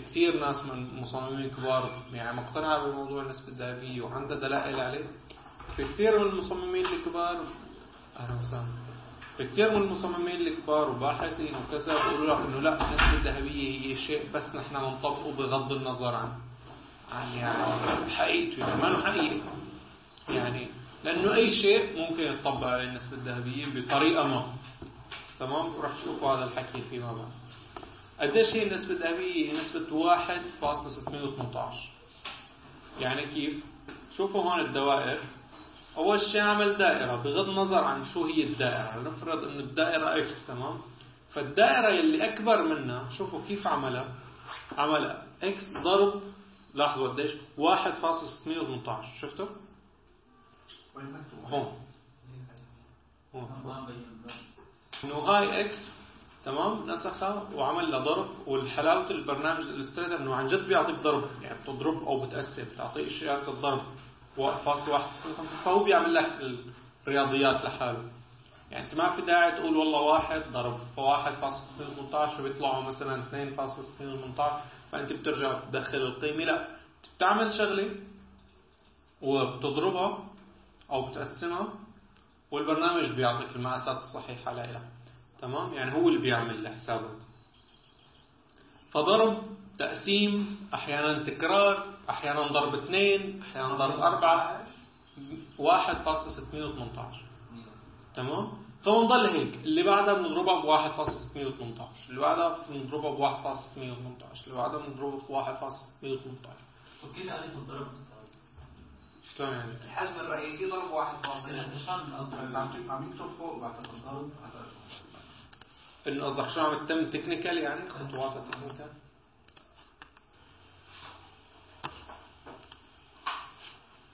كثير ناس من مصممين كبار يعني مقتنعة بموضوع النسبة الذهبية وعندها دلائل عليه. في كثير من المصممين الكبار أهلا وسهلا. في كثير من المصممين الكبار وباحثين وكذا بيقولوا لك إنه لا النسبة الذهبية هي شيء بس نحن ننطبقه بغض النظر عن عن يعني حقيقته يعني ما له حقيقة. يعني لأنه أي شيء ممكن يطبق عليه النسبة الذهبية بطريقة ما. تمام؟ راح تشوفوا هذا الحكي فيما بعد. قديش هي النسبة الذهبية هي نسبة 1.618 يعني كيف؟ شوفوا هون الدوائر. أول شيء عمل دائرة بغض النظر عن شو هي الدائرة نفرض أن الدائرة X تمام؟ فالدائرة اللي أكبر منها شوفوا كيف عملها. عمل X ضرب لاحظوا قديش؟ 1.618 شفتوا؟ هون. هون. إنه هاي X تمام؟ نسخها وعمل له ضرب. والحلاوة البرنامج ال Illustrator إنه عن جد بيعطيك ضرب. يعني بتضرب أو بتقسم بتعطيك اشارات الضرب. فاصل واحد فهو بيعمل لك الرياضيات لحاله. يعني أنت ما في داعي تقول والله واحد ضرب فواحد فاصل 18 فبيطلعوا مثلا 2.618 فأنت بترجع تدخل القيمة. لا بتعمل شغلة وبتضربها أو بتقسمها والبرنامج بيعطيك المقاسات الصحيحة لها. تمام؟ يعني هو اللي بيعمل الحسابات فضرب تقسيم أحيانا تكرار أحيانا ضرب اثنين أحيانا ضرب أربعة. واحد فاصلة ستمية وثمانتعش تمام؟ فبنضل هيك. اللي بعدها بنضربها بواحد فاصلة ستمية وثمانتعش اللي بعدها بنضربها بواحد فاصلة ستمية وثمانتعش اللي بعدها بنضربها بواحد فاصلة ستمية وثمانتعش وكيف آلية الضرب شلون يعني؟ الحجم الرئيسي ضرب واحد فاصلة؟ عم يكتب فوق بعتقد ضرب انه قصدك شو عم تتم technical يعني؟ خطوات ال technical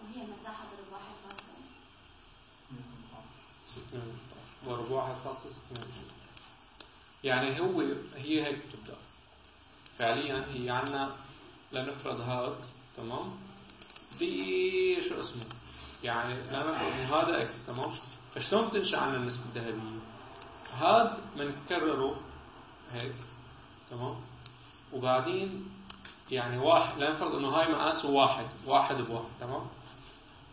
وهي مساحة ضرب واحد فاصلة ضرب واحد فاصلة يعني هو هي هيك بتبدأ. فعليا هي عنا لنفرض هذا تمام؟ في شو اسمه؟ يعني لنفرض انه هذا إكس تمام؟ فشلون بتنشأ عنا النسبة الذهبية؟ هذا بنكرره هيك تمام؟ وبعدين يعني واحد لنفرض إنه هاي مقاسه واحد واحد بواحد تمام؟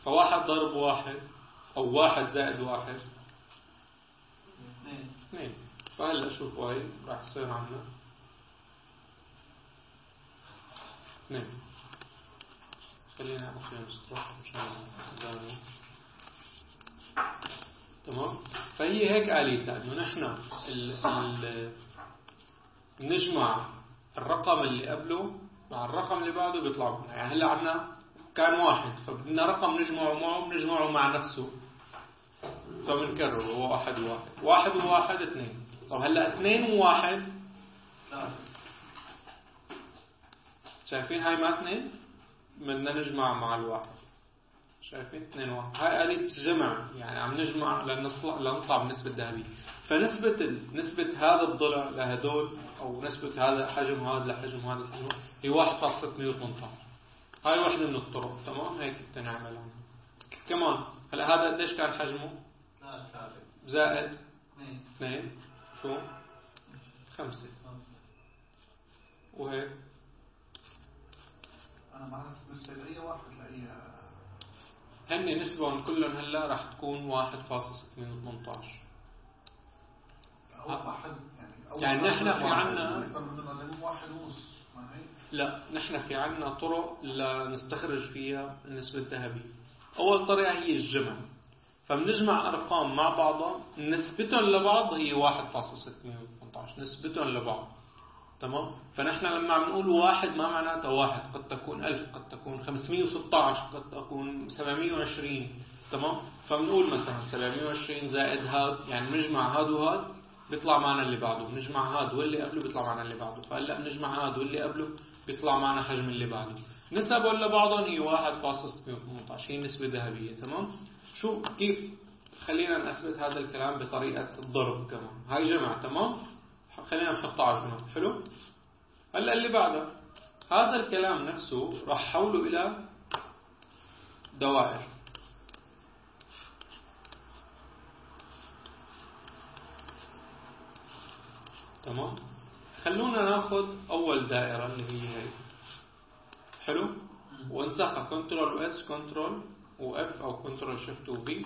فواحد ضرب واحد أو واحد زائد واحد. اثنين. فهلا شوفوا هاي راح يصير عنا اثنين. خلينا أخي نستروح مشان تمام؟ فهي هيك آليتها إنه نحن ال ال نجمع الرقم اللي قبله مع الرقم اللي بعده بيطلع معنا يعني هلا عنا كان واحد فبدنا رقم نجمعه معه بنجمعه مع نفسه. فبنكرره هو واحد وواحد. واحد وواحد اثنين. طب هلا اثنين وواحد. شايفين هاي ما اثنين؟ بدنا نجمع مع الواحد. شايفين اثنين واحد. هاي آلية جمع يعني عم نجمع لنطلع لنطلع بالنسبة الذهبية فنسبة. نسبة هذا الضلع لهدول أو نسبة هذا حجم هذا لحجم هذا الحجم هي 1.618 هاي واحدة من الطرق تمام؟ هيك بتنعمل. كمان هلا هذا قديش كان حجمه؟ زائد اثنين. اثنين شو؟ خمسة. وهيك. أنا ما أعرف نسبة اي واحد لاي هن نسبهم كلهم هلا راح تكون 1.618 أول واحد يعني يعني نحن في. عنا- واحد ونص لا نحن في عنا طرق لنستخرج فيها النسبة الذهبية. أول طريقة هي الجمع. فبنجمع أرقام مع بعضها نسبتهم لبعض هي 1.618 نسبتهم لبعض. تمام؟ فنحن لما عم نقول واحد ما معناتها واحد قد تكون ألف قد تكون 516 قد تكون 720 تمام؟ فبنقول مثلا 720 زائد هاد يعني بنجمع هاد وهاد بيطلع معنا اللي بعده. بنجمع هاد واللي قبله بيطلع معنا اللي بعده. فهلا بنجمع هاد واللي قبله بيطلع معنا حجم اللي بعده. نسبهم لبعضهم هي 1.618 هي نسبة ذهبية تمام؟ شو كيف خلينا نثبت هذا الكلام بطريقة الضرب كمان؟ هاي جمع تمام؟ خلينا نحطها على جنب حلو؟ هلا اللي بعده. هذا الكلام نفسه راح حوله إلى دوائر. تمام؟ خلونا ناخذ أول دائرة اللي هي هي. حلو؟ وننسخها control C control و F أو control shift و V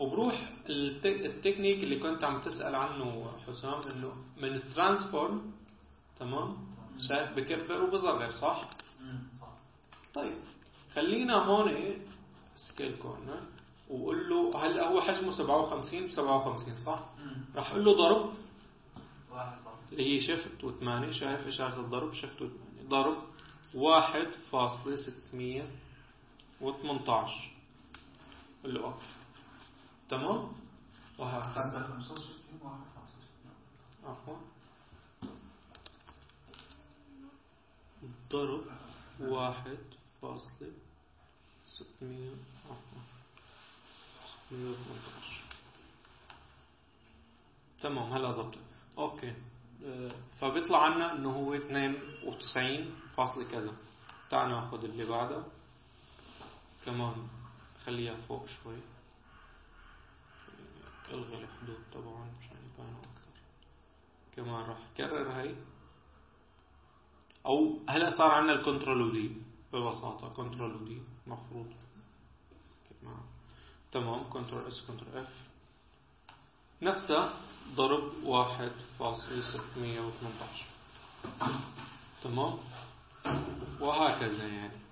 وبروح الت- التكنيك اللي كنت عم تسأل عنه حسام إنه من ال transform تمام؟ شايف بكبر وبصغر صح؟ صح. طيب خلينا هون scale corner وقول له هلا هو حجمه 57 ب 57 صح؟ راح أقول له ضرب. واحد اللي هي شفت و8 شايف اشاره الضرب؟ شفت و8 ضرب واحد فاصلة ستمية وثمنتاش. قول له أوكي. تمام؟ وهكذا عندك 65 واحد 65 عفوا. ضرب واحد فاصلة ستمية. عفوا. ستمية وثمنتاش تمام هلا زبطت okay. آه، فبيطلع عنا إنه هو 92 فاصلة كذا. تعال ناخذ اللي بعده. كمان خليها فوق شوي. الغي الحدود طبعا مشان يبانوا أكثر كمان راح كرر هاي. أو هلأ صار عندنا ال control و D ببساطة control و D مفروض. كمان. تمام. control C control F. نفسها ضرب واحد فاصل ستمية وثمنتاش تمام. وهكذا يعني.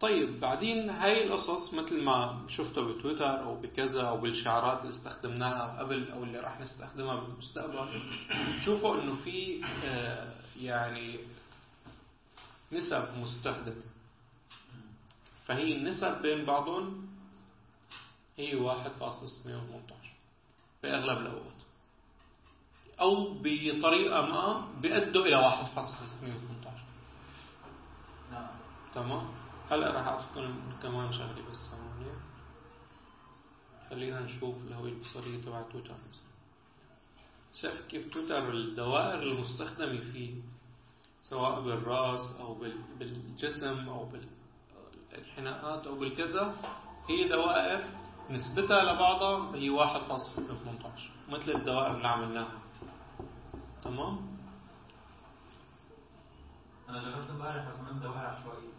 طيب بعدين هاي القصص مثل ما شفتها بتويتر أو بكذا أو بالشعارات اللي استخدمناها قبل أو اللي راح نستخدمها بالمستقبل تشوفوا إنه في آه، يعني نسب مستخدمة. فهي النسب بين بعضهم هي 1.618 بأغلب الأوقات. أو بطريقة ما بيأدوا إلى 1.618 نعم. تمام؟ هلا راح أعطيكم كمان شغلة بس ثواني خلينا نشوف الهوية البصرية تبع تويتر مثلا شايف كيف تويتر الدوائر المستخدمة فيه سواء بالرأس بال- بالجسم أو بالانحناءات أو بالكذا هي دوائر نسبتها لبعضها هي 1.18 مثل الدوائر اللي عملناها تمام؟ أنا جربت امبارح أنا دوائر كثير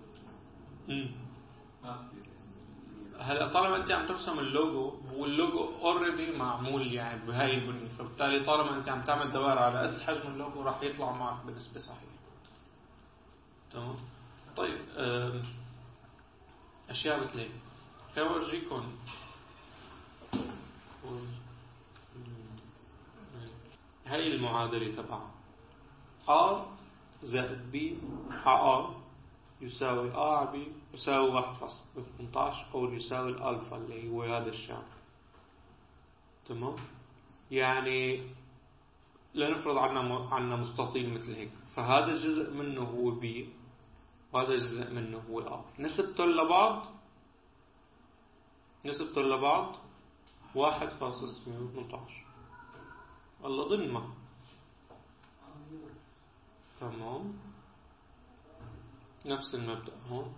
هلا طالما أنت عم ترسم اللوجو هو ال logo already معمول يعني بهاي البنية فبالتالي طالما أنت عم تعمل دوائر على قد حجم اللوجو راح يطلع معك بنسبه صحيحه تمام؟ طيب أشياء مثل هيك خليني أورجيكم. هاي المعادلة تبعها. A زائد B على A يساوي على B يساوي واحد فاصل 18 أو يساوي الألفا اللي هو هذا الشعر تمام؟ يعني لنفرض عنا عنا مستطيل مثل هيك. فهذا جزء منه هو B وهذا جزء منه هو A. نسبتهم لبعض؟ نسبتهم لبعض؟ واحد فاصل 618 والله ضمن تمام؟ نفس المبدأ هون.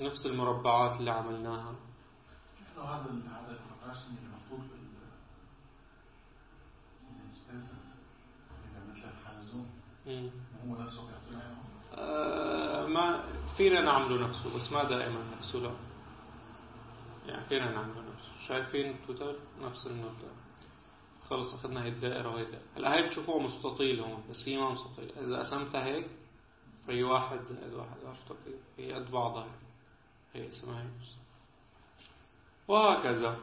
نفس المربعات اللي عملناها. كيف هذا هذا الرسم اللي محطوط بال. هو نفسه آه ما فينا نعمله نفسه بس ما دائما نفسه لا. يعني فينا نعمله نفسه. شايفين تويتر نفس المبدأ. خلص أخذنا هي الدائرة وهي الدائرة هلا هي بتشوفوها مستطيل هون بس هي ما مستطيل إذا قسمتها هيك فهي واحد زائد واحد كيف؟ هي قد بعضها هي اسمها هيك وهكذا.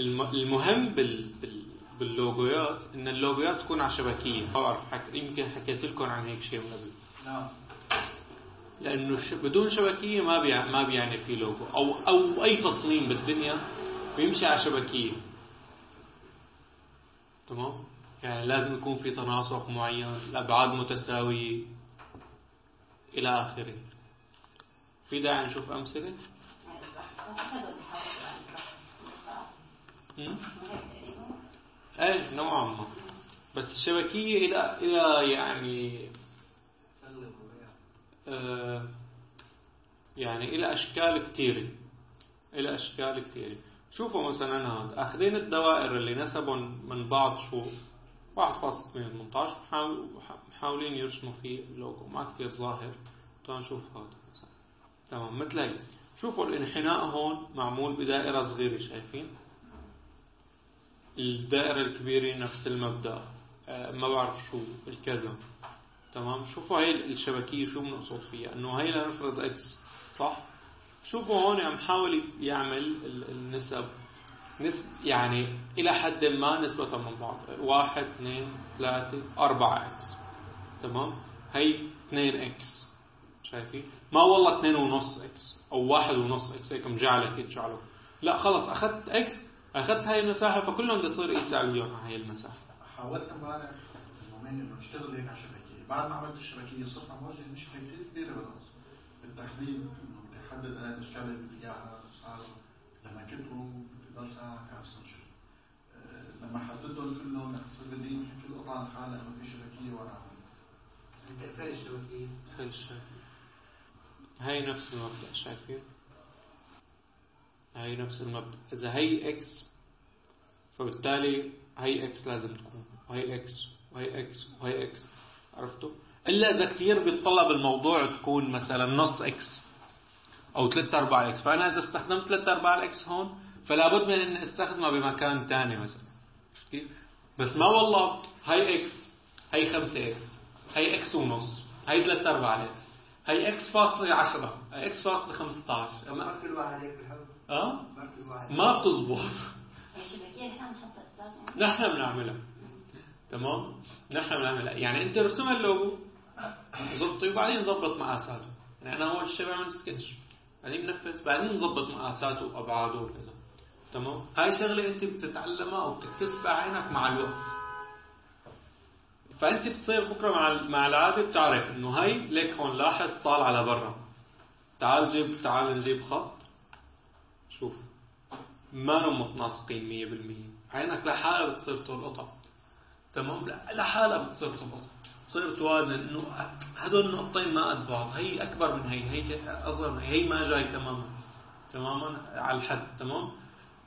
الم- المهم بال... بال... باللوجويات إن اللوجويات تكون على شبكية. ما بعرف حك... يمكن حكيت لكم عن هيك شيء من قبل. نعم. لأنه بدون شبكية ما بيع... ما بيعني في لوجو. أو أو أي تصميم بالدنيا بيمشي على شبكية. تمام؟ يعني لازم يكون في تناسق معين الأبعاد متساوية. إلى آخره. في داعي نشوف تقريبا. إيه نوعا ما. بس الشبكية إلى إلى يعني آه، يعني إلى أشكال كثيرة. إلى أشكال كثيرة. شوفوا مثلا هذا. أخذين الدوائر اللي نسبهم من بعض شو؟ 1.8 18 محاولين يرسموا فيه اللوجو ما كثير ظاهر. تعال نشوف هذا. مثلا تمام مثل هي شوفوا الانحناء هون معمول بدائرة صغيرة شايفين؟ الدائرة الكبيرة نفس المبدأ. آه، ما بعرف شو الكذا. تمام شوفوا هاي الشبكية شو بنقصد فيها. إنه هاي لنفرض X صح؟ شوفوا هون عم حاول يعمل النسب. نسب يعني إلى حد ما نسبة من بعض. واحد اثنين ثلاثة أربعة X. تمام؟ هي اثنين X. شايفين؟ ما والله اثنين ونص إكس أو واحد ونص إكس. هيك مجعلك تجعله لا خلص أخذت X أخذت هاي المساحة فكلهم بده يصير إكس على هاي المساحة. حاولت أمبارح يومين إنه أشتغل هيك على الشبكية. بعد ما عملت الشبكية صرت عم واجه مشكلة كثير كبيرة بالقص بالتحديد إنه بدي أحدد أنا الأشكال اللي بدي إياها صار لما كنت 11 25 أه، لما حددوا انه الاقتصاد دي كل قطعه انه في شبكية ولا أنت اقفال الشبكية؟ فين الشبكية؟ هاي نفس المبدأ شايفين؟ هاي نفس المبدأ. إذا هي X فبالتالي هي X لازم تكون. وهي إكس وهي إكس وهي إكس عرفتوا؟ إلا إذا كثير بيتطلب الموضوع تكون مثلا نص إكس أو 3 4 إكس فأنا إذا استخدمت 3 4 X هون فلا بد من أن استخدمها بمكان ثاني مثلا. كيف بس ما والله هي إكس هي 5 إكس هي إكس ونص هي 3 أرباع إكس هي إكس فاصلة 10 هي إكس فاصلة 15 ما في الواحد هيك بالحب. أه؟ ما بتزبط. الشبكية نحن بنحطها أستاذ نحن بنعملها. تمام؟ نحن بنعملها. يعني أنت رسم اللوجو ظبطي وبعدين ظبط مقاساته. يعني أنا اول شيء بعمل سكتش. بعدين بنفذ بعدين نظبط مقاساته وأبعاده وكذا. تمام؟ هاي شغلة انت بتتعلمها أو بتكتسبها عينك مع الوقت. فانت بتصير بكرة مع مع العادة بتعرف انه هاي ليك هون لاحظ طالعه لبرا تعال جيب تعال نجيب خط. شوف. ما هم متناسقين 100% عينك لحالها بتصير تلقطها. تمام؟ لحالها بتصير تلقطها. بتصير توازن انه هدول النقطتين ما قد بعض. هي أكبر من هي. هي اصغر من هي, هي ما جاي تماما. تماما؟ على الحد. تمام؟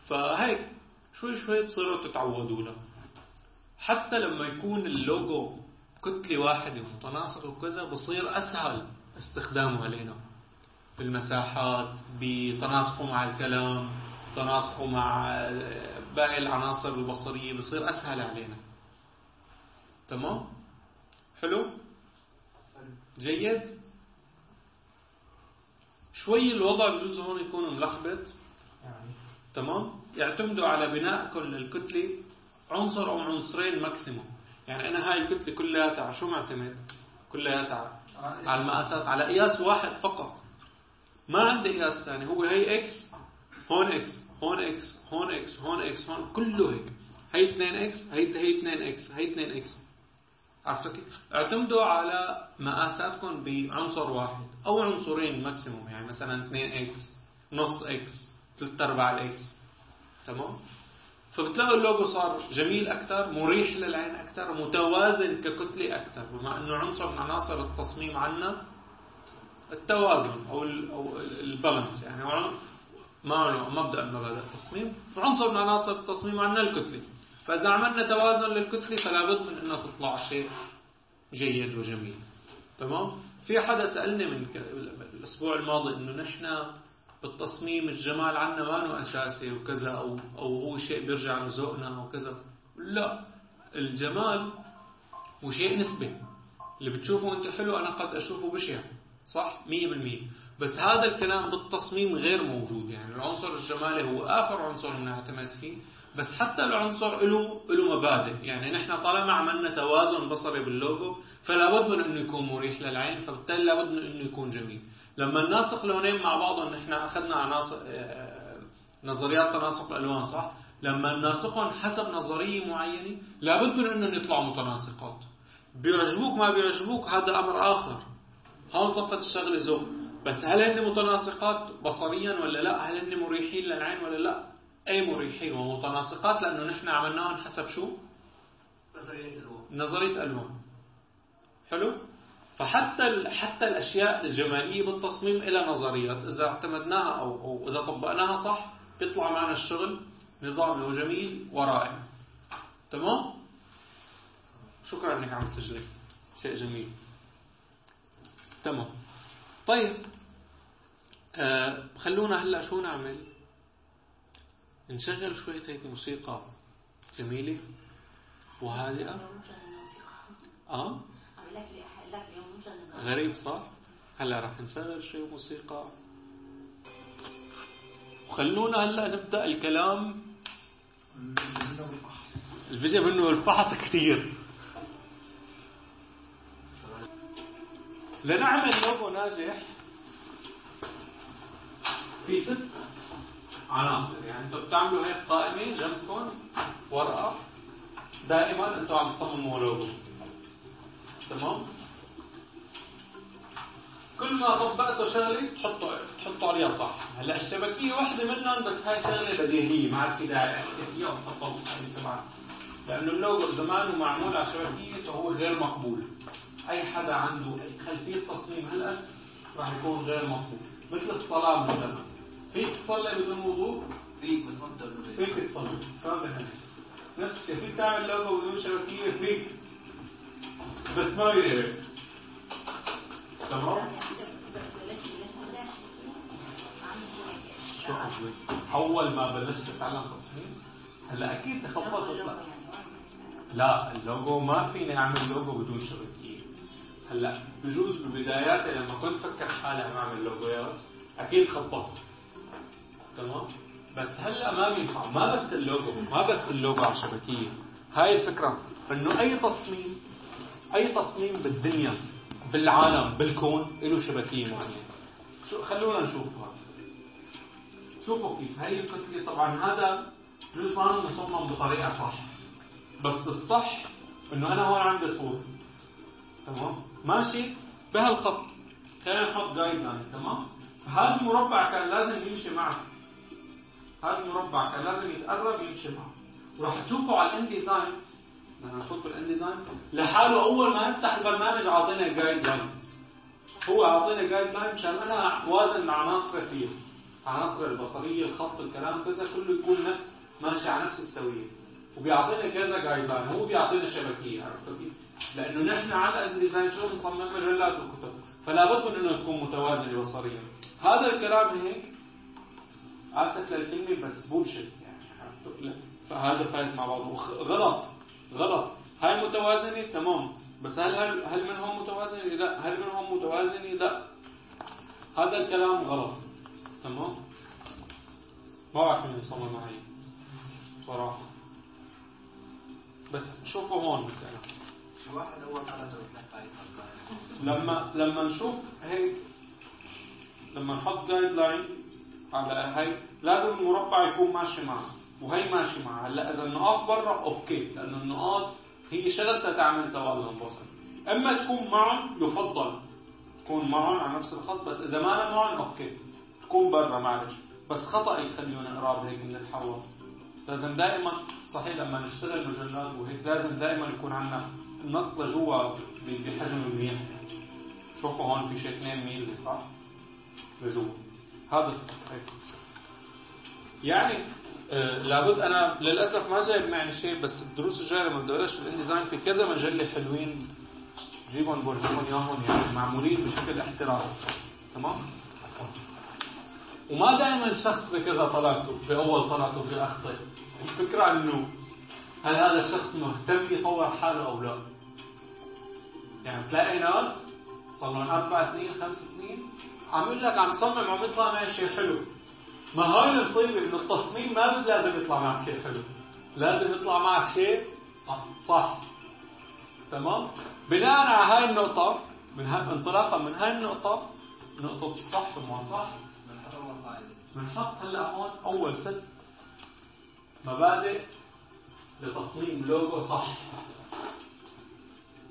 فهيك شوي شوي بتصيروا تتعودوا له حتى لما يكون اللوجو كتلة واحدة ومتناسق وكذا بصير أسهل استخدامه علينا بالمساحات بتناسقه مع الكلام تناسقه مع باقي العناصر البصرية بصير أسهل علينا. تمام؟ حلو؟ جيد؟ شوي الوضع بجوز هون يكون ملخبط. يعني تمام؟ يعتمدوا على بنائكم للكتلة عنصر أو عنصرين maximum يعني أنا هاي الكتلة كلها على شو معتمد؟ كلها على المقاسات على قياس واحد فقط. ما عندي قياس ثاني. هو هي إكس هون إكس هون إكس هون إكس هون إكس هون كله هيك. هي 2 إكس هي هي 2 إكس هي 2 إكس عرفتوا كيف؟ اعتمدوا على مقاساتكم بعنصر واحد أو عنصرين maximum يعني مثلا 2 X نص إكس 3 ارباع الاكس تمام؟ فبتلاقوا اللوجو صار جميل أكثر، مريح للعين أكثر، متوازن ككتلة أكثر، بما إنه عنصر من عناصر التصميم عنا التوازن أو أو ال balance. يعني ما مبدأ مبادئ التصميم. عنصر من عناصر التصميم عندنا الكتلة. فإذا عملنا توازن للكتلة فلا بد من انها تطلع شيء جيد وجميل. تمام؟ في حدا سالني من الأسبوع الماضي إنه نحن بالتصميم الجمال عنا ما انه أساسي وكذا أو أو هو شيء بيرجع لذوقنا وكذا. لا الجمال هو شيء نسبي. اللي بتشوفه انت حلو أنا قد أشوفه بشع صح؟ 100% بس هذا الكلام بالتصميم غير موجود. يعني العنصر الجمالي هو آخر عنصر بنعتمد فيه. بس حتى العنصر له له مبادئ. يعني نحن طالما عملنا توازن بصري باللوجو فلا بد من إنه يكون مريح للعين فبالتالي لا بد من إنه يكون جميل. لما نناسق لونين مع بعضهم نحن أخذنا عناصر آه، نظريات تناسق الألوان صح؟ لما نناسقهم حسب نظرية معينة لابد من انهم يطلعوا متناسقات. بيعجبوك ما بيعجبوك هذا أمر آخر. هون صفت الشغلة ذوق بس هل هن متناسقات بصريا ولا لا؟ هل هن مريحين للعين ولا لا؟ أي مريحين ومتناسقات لأنه نحن عملناهم حسب شو؟ نظرية نظرية الوان حلو؟ فحتى حتى الأشياء الجمالية بالتصميم لها نظريات إذا اعتمدناها أو أو إذا طبقناها صح بيطلع معنا الشغل نظامي وجميل ورائع. تمام؟ شكرا انك عم تسجلي شيء جميل. تمام. طيب. آه خلونا هلأ شو نعمل؟ نشغل شوية هيك موسيقى جميلة وهادئة. آه؟ غريب صح؟ هلا رح نشغل شوي موسيقى. وخلونا هلا نبدأ الكلام. الفيجن منه الفحص كثير. لنعمل لوجو ناجح. في ست عناصر يعني أنتم بتعملوا هيك قائمة جنبكم ورقة. دائما أنتم عم تصمموا لوجو. تمام؟ كل ما طبقتوا شغلة تحطوا تحطوا عليها صح. هلأ الشبكية واحدة منهم بس هاي شغلة بديهية ما عاد في داعي. احكي فيها بالقائمه تبعنا. لأنه اللوجو زمانه معمول على شبكيه فهو غير مقبول. أي حدا عنده أي خلفية تصميم هالقد راح يكون غير مقبول. مثل الصلاه مثلا. فيك تصلي بدون وضوء؟ فيك بس ما فيك تصلي. هيك نفس الشيء. فيك تعمل لوجو بدون شبكية فيك. بس ما بيقدر تمام؟ أول ما بلشت تتعلم تصميم هلا أكيد تخبصت لا لا اللوجو ما فيني أعمل لوجو بدون شبكية. هلا بجوز ببداياتي لما كنت فكر حالي عم أعمل لوجوات أكيد خبصت تمام بس هلا ما بينفع ما بس اللوجو ما بس اللوجو على الشبكيه هاي الفكرة إنه أي تصميم أي تصميم بالدنيا بالعالم بالكون له شبكية معينة. شو خلونا نشوف هذا شوفوا كيف. هي الكتله طبعا هذا نظام مصمم بطريقة صح. بس الصح إنه أنا هون عندي صورة. تمام؟ ماشي؟ بهالخط. خلينا نحط guide line تمام؟ فهذا المربع كان لازم يمشي معه. هذا المربع كان لازم يتقرب معه وراح تشوفوا على ال InDesign نفوت بال InDesign لحاله أول ما يفتح البرنامج أعطينا guide line هو أعطينا guide line مشان أنا وازن العناصر فيه العناصر البصرية الخط الكلام كذا كله يكون نفس ماشي على نفس السوية. وبيعطينا كذا guide line هو بيعطينا شبكية عرفتوا كيف؟ لأنه نحن على ال InDesign شو بنصمم؟ مجلات وكتب فلا بد انه تكون متوازنه بصريا هذا الكلام هيك اسف للكلمه بس بلشت يعني. فهذا فايت مع بعض وخ- غلط غلط. هاي متوازنة؟ تمام. بس هل هل هل منهم متوازنة؟ لا. هل منهم متوازنة؟ لا. هذا الكلام غلط. تمام. ما بعرف مين يصمم معي صراحة. بس شوفوا هون مثلا. واحد أول لما لما نشوف هيك لما نحط guide line على هي لازم المربع يكون ماشي معه وهي ماشي معه. هلا إذا النقاط برا okay لأنه النقاط هي شغلتها تعمل توازن بصري إما تكون معهم يفضل تكون معهم على نفس الخط بس إذا ما أنا معهم okay تكون برا معلش. بس خطأ يخلينا قراب هيك بنتحول لازم دائما صحيح لما نشتغل مجلات وهيك لازم دائما يكون عندنا النص لجوا بحجم منيح شوفوا هون في شيء 2 ميلي صح؟ لجوا. هذا الصح هيك يعني آه لابد أنا للأسف ما جايب معي شيء بس الدروس الجايه لما بدي ابلش في ال InDesign في كذا مجلة حلوين جيبهم بورجيكم اياهم يعني معمولين بشكل احترافي تمام؟ وما دائما الشخص بكذا طلعته باول طلعته بيخطئ الفكرة إنه هل هذا الشخص مهتم يطور حاله أو لا؟ يعني بتلاقي ناس صار لهم أربع سنين خمس سنين عم يقول لك عم صمم عم يطلع معي شيء حلو. ما هاي المصيبه انه التصميم ما لازم يطلع معك شيء حلو. لازم يطلع معك شيء صح صح. تمام؟ بناء على هاي النقطة من هاي انطلاقا من هاي النقطة نقطة الصح وما صح. بنحط هلأ هون أول ست مبادئ لتصميم لوجو صح.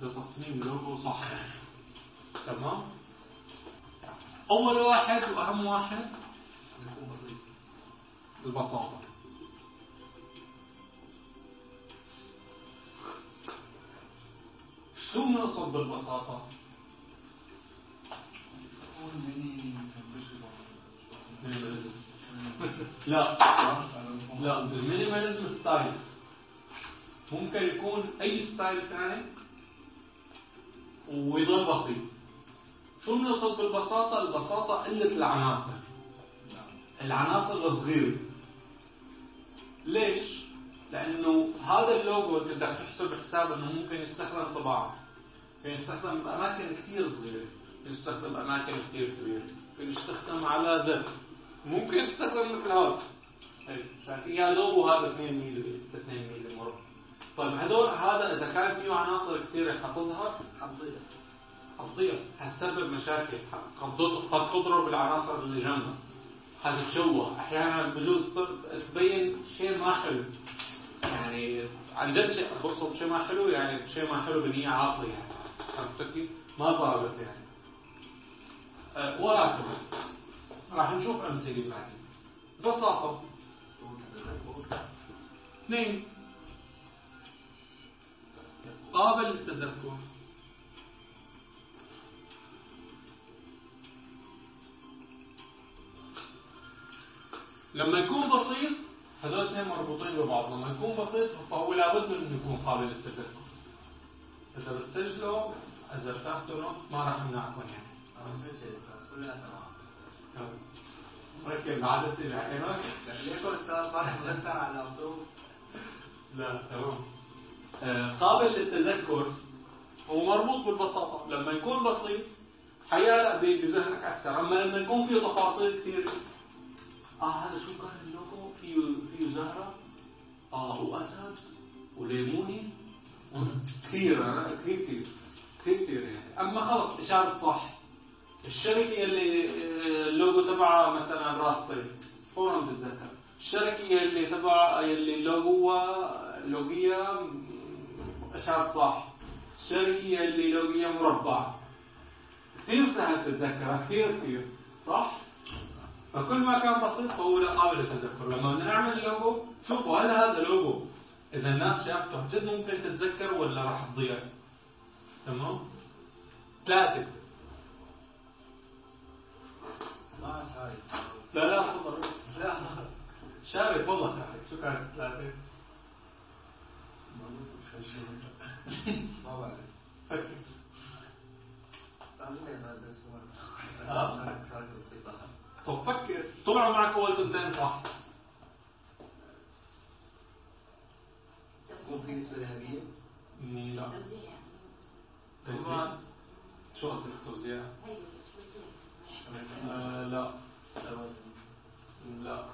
لتصميم لوجو صح. تمام؟ أول واحد وأهم واحد؟ بسيط البساطة شو نقصد بالبساطة؟ لا. لا ال minimalism style ممكن يكون أي style ثاني ويضل بسيط. شو بنقصد بالبساطة؟ البساطة قلة العناصر. العناصر الصغيرة. ليش؟ لأنه هذا اللوجو أنت بدك تحسب حساب أنه ممكن يستخدم طباعة. ممكن يستخدم بأماكن كثير صغيرة. ممكن يستخدم بأماكن كثير كبيرة. ممكن يستخدم على زر. ممكن يستخدم مثل هذا. هي، شايفين؟ يا لوجو هذا 2 ميلي 2 ميلي مربع طيب هدول هذا إذا كان فيه عناصر كثيرة حتظهر حتضيع حتضيع حتسبب مشاكل قد تض- قد تضرب العناصر اللي جنبها حتتشوه أحيانا بجوز تبين شيء ما حلو. يعني عن جد شيء بقصد شيء ما حلو يعني شيء ما حلو بنية عاطلة يعني. فهمت كيف؟ ما ضربت يعني. أه، وهكذا. راح نشوف أمثلة بعدين. ببساطة. اثنين. قابل للتذكر. لما يكون بسيط هذول اثنين مربوطين ببعض. لما يكون بسيط فهو لابد من إنه يكون قابل للتذكر إذا بتسجله إذا بتاخذه ما راح نمنعكم يعني. ركب عدسة بعينك لكن ليكون أستاذ صالح مذكر على لا تمام. آه، قابل للتذكر هو مربوط بالبساطة. لما يكون بسيط حيعلق بذهنك أكثر. أما لما يكون فيه تفاصيل كثير آه هذا شو كان اللوجو فيه فيه زهرة. آه وأسد وليموني. كثير كثير كثير كثير كثير يعني. أما خلص إشارة صح. الشركة اللي اللوجو تبعها مثلا راس طيب فورا بتتذكر الشركة اللي تبع اللي لوجوها لوجية إشارة صح. الشركة اللي لوجية مربع. كثير سهل تتذكرها كثير كثير. صح؟ فكل ما كان بسيط فهو لا قابل للتذكر. لما بدنا نعمل لوجو شوفوا هل هذا لوجو إذا الناس شافته جد ممكن تتذكر ولا راح تضيع؟ تمام؟ ثلاثة. لا لا تفضل. لا شارك والله شارك شو كانت ثلاثة؟ ما بعرف. فكر. تكون آه. شارك بسيطة طب فكر طلعوا معك اول تنتين صح. يكون في نسبة ذهبية لا. توزيع. توزيع؟ شو قصدك توزيع؟ آه لا. لا.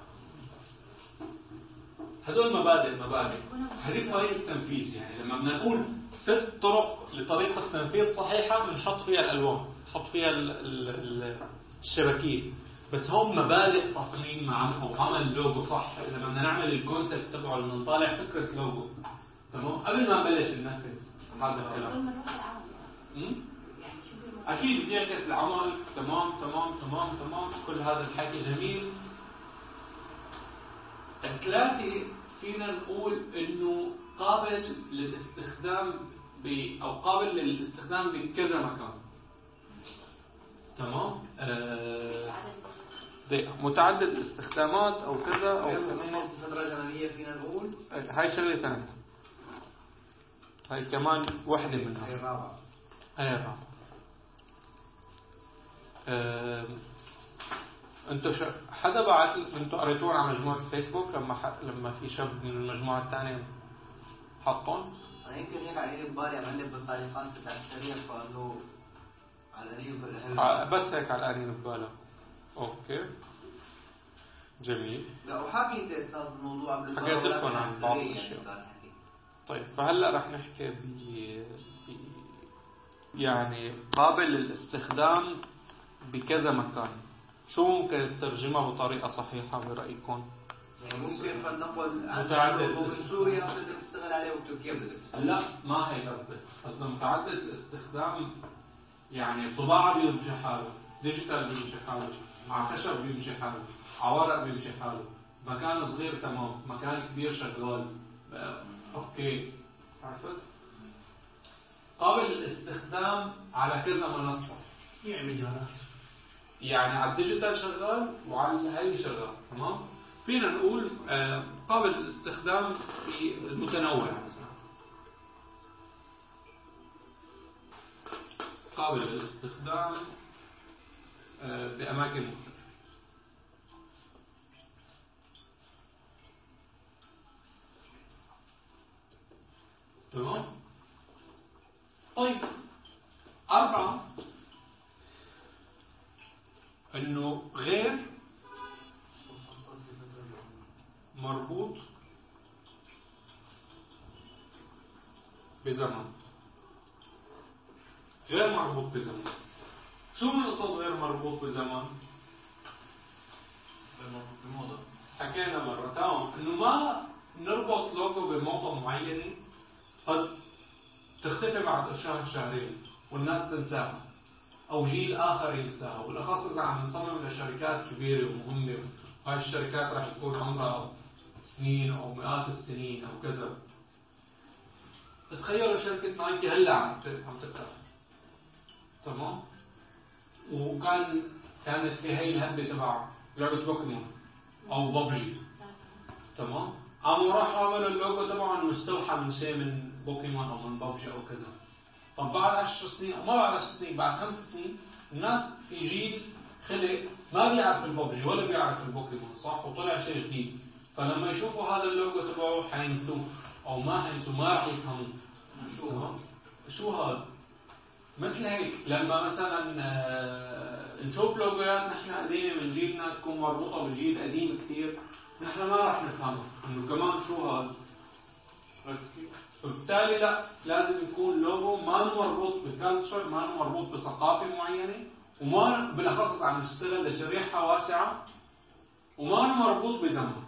هدول مبادئ مبادئ. هذه طريقة تنفيذ يعني. لما بدنا نقول ست طرق لطريقة تنفيذ صحيحة بنحط فيها الألوان نحط فيها ال- ال- ال- الشبكية. بس هم مبادئ تصميم مع أو عمل لوجو صح. لما بدنا نعمل الكونسيبت تبعه لما نطالع فكرة لوجو تمام؟ قبل ما نبلش ننفذ هذا كل الكلام يعني. أكيد بيعكس العمل. تمام تمام تمام تمام. كل هذا الحكي جميل. ثلاثة فينا نقول إنه قابل للاستخدام ب أو قابل للاستخدام بكذا مكان. متعدد الاستخدامات أو كذا نقول هاي شغلة ثانية. هاي كمان واحدة هي منها. هاي الرابعة. آم، أنتوا شو حدا بعت أنتوا قريتوها على مجموعة فيسبوك لما ح... لما في شاب من المجموعة الثانية حطهم؟ يمكن هيك على ببالي أقلب بالتعليقات بتاع السريع فإنه على القريب بالأهل ع- بس هيك على الآن ببالك أوكي جميل لا وحاكي أنت أستاذ الموضوع قبل حكيت لكم عن بعض حكي. طيب فهلا رح نحكي ب يعني قابل للاستخدام بكذا مكان شو ممكن تترجمها بطريقة صحيحة برأيكم؟ يعني ممكن فلنقل عن متعدد. من سوريا بدك تشتغل عليه وتركيا بدك تشتغل لا ما هي قصدي قصدي متعدد الاستخدام يعني طباعة بيمشي حاله digital بيمشي حاله خشب بيمشي حاله على ورق بيمشي حاله مكان صغير تمام مكان كبير شغال okay عرفت قابل للاستخدام على كذا منصة. يعني مجالات يعني على ال digital شغال وعلى هاي شغال تمام؟ فينا نقول آه، قابل للاستخدام في المتنوع مثلا قابل للاستخدام بأماكن. مختلفة تمام؟ طيب أربعة. أنه غير مربوط بزمن. غير مربوط بزمن. شو من قصد غير مربوط بزمن بموضة حكينا مرة تمام انه ما نربط لوجو بموضة معينة قد تختفي بعد شهر شهرين والناس تنساها أو جيل اخر ينساها بالاخص اذا عم نصمم لشركات كبيرة ومهمة وهاي الشركات راح تكون عمرها سنين أو مئات السنين أو كذا تخيلوا شركة نايكي هلا عم عم تفتح تمام وكان كانت في هي الهبة تبع لعبة بوكيمون أو ببجي تمام؟ قاموا راحوا عملوا اللوجو تبعهم مستوحى من شيء من بوكيمون أو من ببجي أو كذا. طب بعد 10 سنين ما بعد 10 سنين بعد خمس سنين الناس في جيل خلق ما بيعرف الببجي ولا بيعرف البوكيمون صح؟ وطلع شيء جديد. فلما يشوفوا هذا اللوجو تبعه حينسوه أو ما حينسوه ما راح يفهموه. شو هذا؟ شو هذا؟ مثل هيك لما مثلا آه، نشوف لوجوهات نحن قديمة من جيلنا تكون مربوطة بجيل قديم كثير نحن ما راح نفهمها إنه كمان شو هذا؟ فبالتالي لا لازم يكون لوجو ما مربوط ب culture ما مربوط بثقافة معينة وما بالأخص عم نشتغل لشريحة واسعة وما مربوط بزمن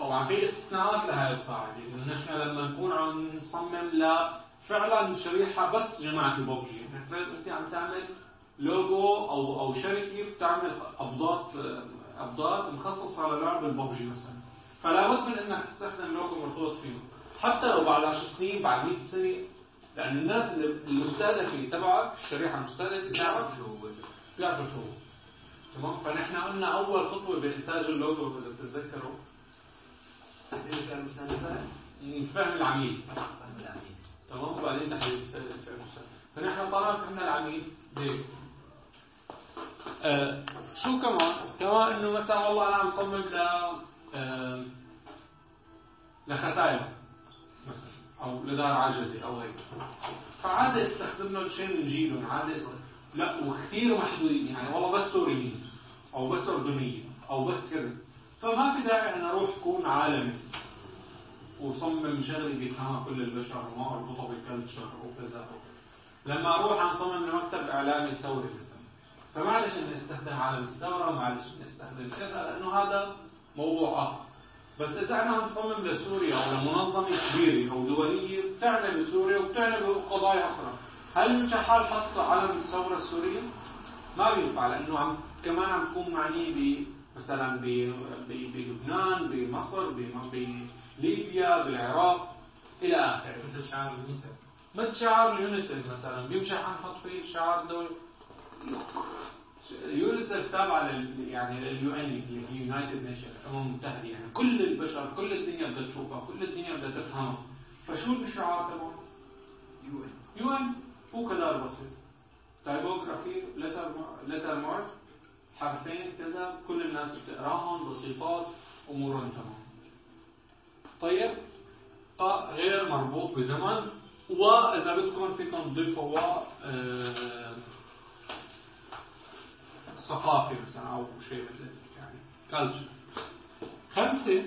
طبعا في استثناءات لهذه القاعده إنه نحن لما نكون عم نصمم لفعلا شريحة بس جماعة الببجي مثلا أنت عم تعمل لوجو أو أو شركة بتعمل قبضات قبضات مخصصة للعب الببجي مثلا. فلا بد من إنك تستخدم لوجو مرتبط فيه حتى لو بعد 10 سنين بعد 100 سنة لأن الناس المستهدفة تبعك الشريحة المستهدفة تبعك شو هو. بيعرفوا شو هو. تمام؟ فنحن قلنا أول خطوة بإنتاج اللوجو إذا بتتذكروا. الفئة المستهدفة فهم العميل. فهم العميل. تمام؟ وبعدين تحديد الفعل المستهدف فنحن طالما فهمنا العميل. ليه؟ آه شو كمان؟ كمان إنه مثلا والله أنا عم صمم ل آه لختايا. مثلا أو لدار عجزي أو هيك. فعادة استخدمنا الشيء من جيلهم عادة لا وكثير محدودين. يعني والله بس سوريين. أو بس أردنيين. أو بس كذا. فما في داعي ان أروح كون عالمي. وصمم شغله بيفهمها كل البشر وما اربطها بالكلتشر أو كذا أو كذا. لما أروح عم صمم لمكتب إعلامي ثوري مثلا فمعلش اني استخدم عالم الثورة معلش اني استخدم كذا لأنه هذا موضوع آخر بس إذا إحنا نصمم لسوريا أو لمنظمة كبيرة أو دولية بتعنى بسوريا وبتعنى بقضايا أخرى هل يمشي حال حط علم الثورة السورية؟ ما بينفع لأنه عم كمان عم تكون معني مثلا بلبنان بمصر بليبيا بالعراق إلى آخره. مثل شعار النساء مثل شعار اليونيسف مثلا؟ بيمشي حنحط فيه شعار دولي. يونيسف تابعة لل يعني لل UN اللي هي United Nation الامم المتحده يعني كل البشر كل الدنيا بدها تشوفها كل الدنيا بدها تفهمها. فشو الشعار تبعه؟ UN UN هو كلام بسيط. typography letter lettermark حرفين كذا كل الناس بتقراهم بصفات أمورهم تمام. طيب آه، غير مربوط بزمن واذا بدكم فيكم تضيفوا آه، ثقافي مثلا أو شيء مثل هيك يعني كالتشر خمسة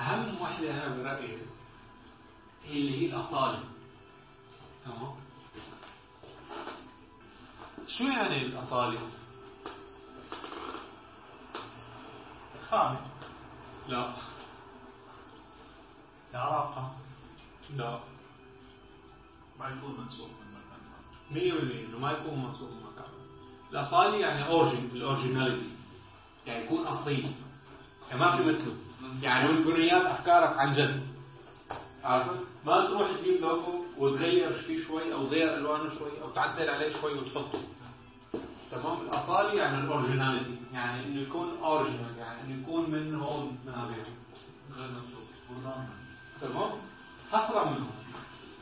أهم وحدة أنا برأيي هي اللي هي الأصالة. تمام؟ شو يعني الأصالة؟ خامة. لا. العراقة لا. ما يكون منسوب من مكان. مية بالمية انه ما يكون منصوب من مكان. الاصالة يعني origin ال originality يعني يكون أصيل. يعني ما في مثله. يعني بنات أفكارك عن جد. ما تروح تجيب لوجو وتغير فيه شوي أو تغير ألوانه شوي أو تعدل عليه شوي وتحطه. تمام؟ الاصالي يعني ال originality يعني إنه يكون original يعني إنه يكون من هون من هذه غير مسؤول تمام؟ حصرا منه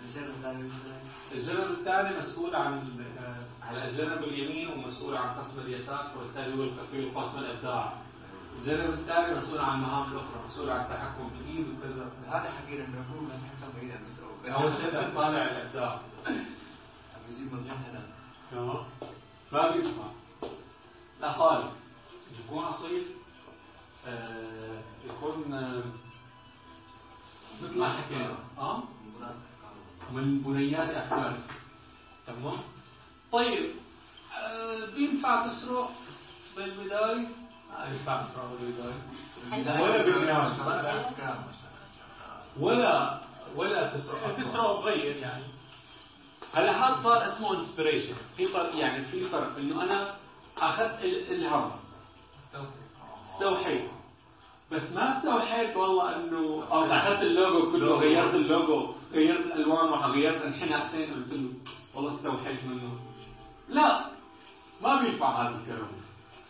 الجنب الثاني مثلا؟ الجانب الثاني مسؤول عن آه، على الجانب اليمين ومسؤول عن قسم اليسار وبالتالي هو الكفيل قسم الإبداع. الجانب الثاني مسؤول عن المهام الاخرى مسؤول عن التحكم بالايد وكذا. هذا حكينا إنه هو ما يحسب بعيد عن المسؤول اول شيء طالع الابداع عم مبلغ هنا. تمام؟ ما بينفع الاصالي يكون أصيل آه، يكون آه، مثل ما حكينا آه من بنيات أفكارك تمام طيب آه، بينفع تسرق بالبداية؟ ما ينفع تسرق بالبداية ولا بالنهاية أفكار مثلا ولا ولا تسرق تسرق بغير يعني هلا هذا صار اسمه inspiration في فرق يعني في فرق انه أنا اخذت ال- الهم استوحيت بس ما استوحيت والله إنه أخذت اللوجو كله غيرت اللوجو غيرت الألوان وغيرت انحناءتين قلت له والله استوحيت منه. لا ما بينفع هذا الكلام.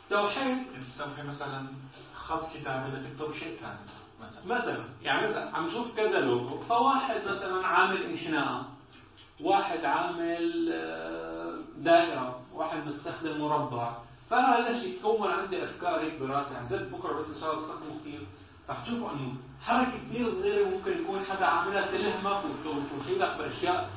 استوحيت. تستوحي مثلا خط كتابة لتكتب شيء ثاني مثلا. مثلا يعني مثلا عم نشوف كذا لوجو فواحد مثلا عامل إنحناء واحد عامل آه، دائرة واحد مستخدم مربع. فهذا الشيء تكون عندي أفكار هيك براسي؟ عن جد بكرة بس إن شاء الله استخدمه كثير رح تشوفوا انه حركة كثير صغيرة ممكن يكون حدا عاملها تلهمك وتوحي لك بأشياء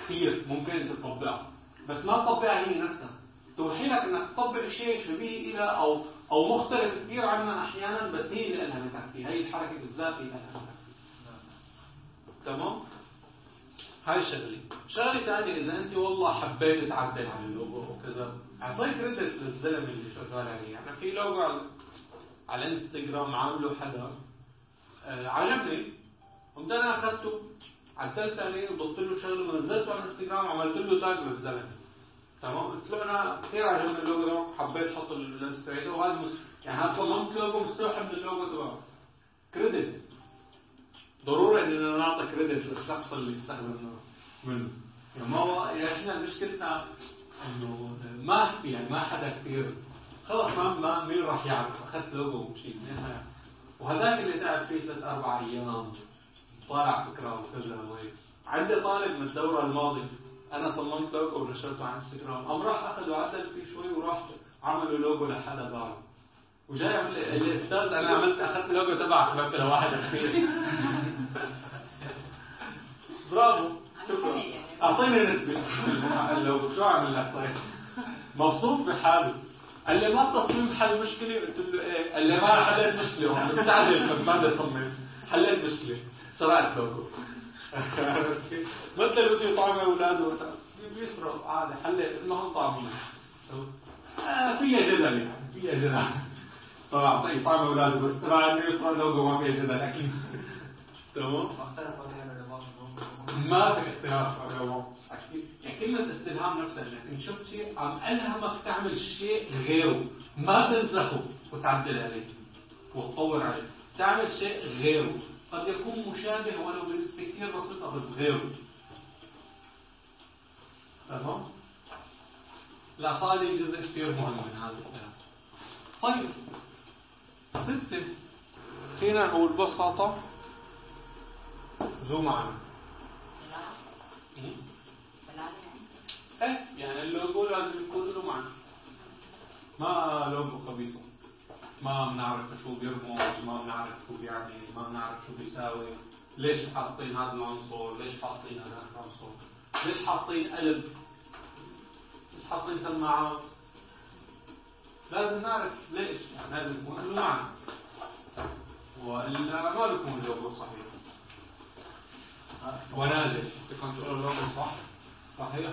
كثير ممكن تطبقها. بس ما تطبقها هي نفسها. توحي لك إنك تطبق شيء شبيه إلى أو أو مختلف كثير عنها أحيانا بس هي اللي ألهمتك فيه هي الحركة بالذات هي اللي ألهمتك فيه تمام؟ هاي شغلة شغلة ثانية إذا أنت والله حبيت تعدل على اللوجو وكذا. أعطيك credit للزلمة اللي شغال عليه. يعني في لوجو على, الانستغرام عامله حدا. آه عجبني. قمت أنا أخذته عدلت عليه وضفت له شغله ونزلته على الانستغرام وعملت له tag للزلمة. تمام؟ قلت له أنا كثير عجبني اللوجو حبيت أحط الانستغرام وهذا مس... يعني هذا طلمت لوجو مستوحى من اللوجو تبعه. كريدت ضروري اننا نعطي كريدت للشخص اللي استخدم منه. يعني ما هو يعني إحنا مشكلتنا إنه ما في يعني ما حدا كثير خلص ما ما مين راح يعرف؟ أخذت لوجو ومشيت؟ وهذاك اللي تعب فيه ثلاث أربع أيام. طالع فكره وكذا وهيك. عندي طالب من الدورة الماضية. أنا صممت لوجو ونشرته على انستغرام قام راح أخذ وعدل فيه شوي وراح عملوا لوجو لحدا بعده وجاي يعمل لي الاستاذ أنا عملت أخذت لوجو تبعك عملت لواحد. برافو. شكرا. أعطيني نسبة. اللوجو شو عمل لك؟ طيب. مبسوط بحاله. قال لي ما التصميم حل مشكلة قلت له إيه؟ قال لي ما حليت مشكلة مستعجل ما بدي اصمم حليت مشكلة. سرقت لوجو مثل اللي بده يطعم أولاده مثلا بيسرق عادي حليت. المهم طعمين. آه فيها جدل يعني فيها جدل. طبعا يطعم أولاده بس. تبع انه يسرق لوجو ما فيها جدل. أكيد. تمام ما في اختلاف أكيد. يعني كلمة استلهام نفسها انك ان شفت شيء عم ألهمك تعمل شيء غيره. ما تنسخه وتعدل عليه. وتطور عليه. تعمل شيء غيره. قد يكون مشابه ولو بنسبة كثير بسيطة بس غيره. تمام؟ الأصالي جزء كثير مهم من هذا الكلام طيب. ستة. فينا نقول ببساطة ذو معنى إيه يعني اللوجو لازم يكون له معنى. ما لوجو خبيصة ما بنعرف شو بيرمز ما بنعرف شو بيعني ما بنعرف شو بيساوي. ليش حاطين هذا العنصر ليش حاطين هذا العنصر ليش حاطين قلب؟ ليش حاطين سماعات؟ لازم نعرف ليش. يعني لازم يكون له معنى. وإلا ما بيكون اللوجو صحيح. وناجح تكون تقول اللوجو صح صحيح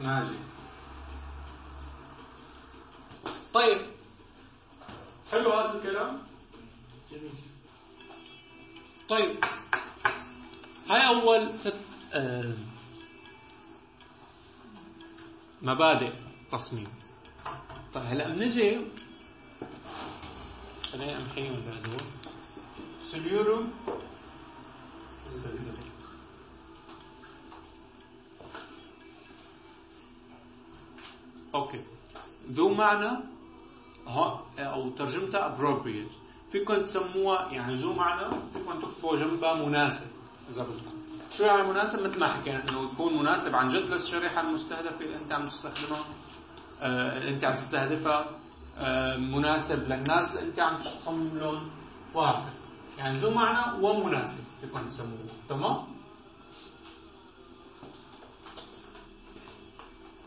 وناجح طيب. حلو هذا الكلام؟ جميل. طيب. هاي أول ست آه مبادئ تصميم. طيب هلأ بنجي خلينا امحيهم سليورم سليورم أوكي ذو معنى أو ترجمتها appropriate. فيكم تسموها يعني ذو معنى فيكم تكتبوا جنبها مناسب اذا بدكم شو يعني مناسب مثل ما حكينا انه يكون مناسب عن جد للشريحه المستهدفه اللي انت عم تستخدمها آه انت عم تستهدفها آه مناسب للناس اللي انت عم تصمم لهم وهكذا يعني ذو معنى ومناسب فيكم تسموه. تمام؟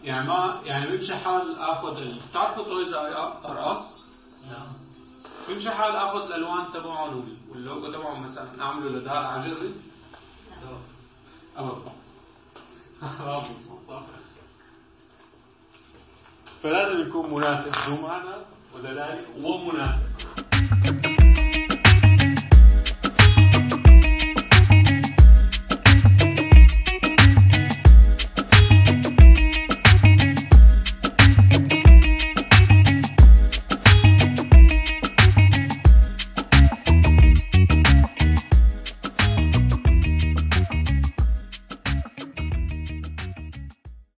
يعني ما يعني بيمشي حال آخذ ال... بتعرفوا Toys R Us؟ نعم. بيمشي حال آخذ الألوان تبعهم وال- واللوجو تبعهم مثلا اعمله لدار عجزة ابدا فلازم يكون مناسب ذو معنى ودلالي ومناسب.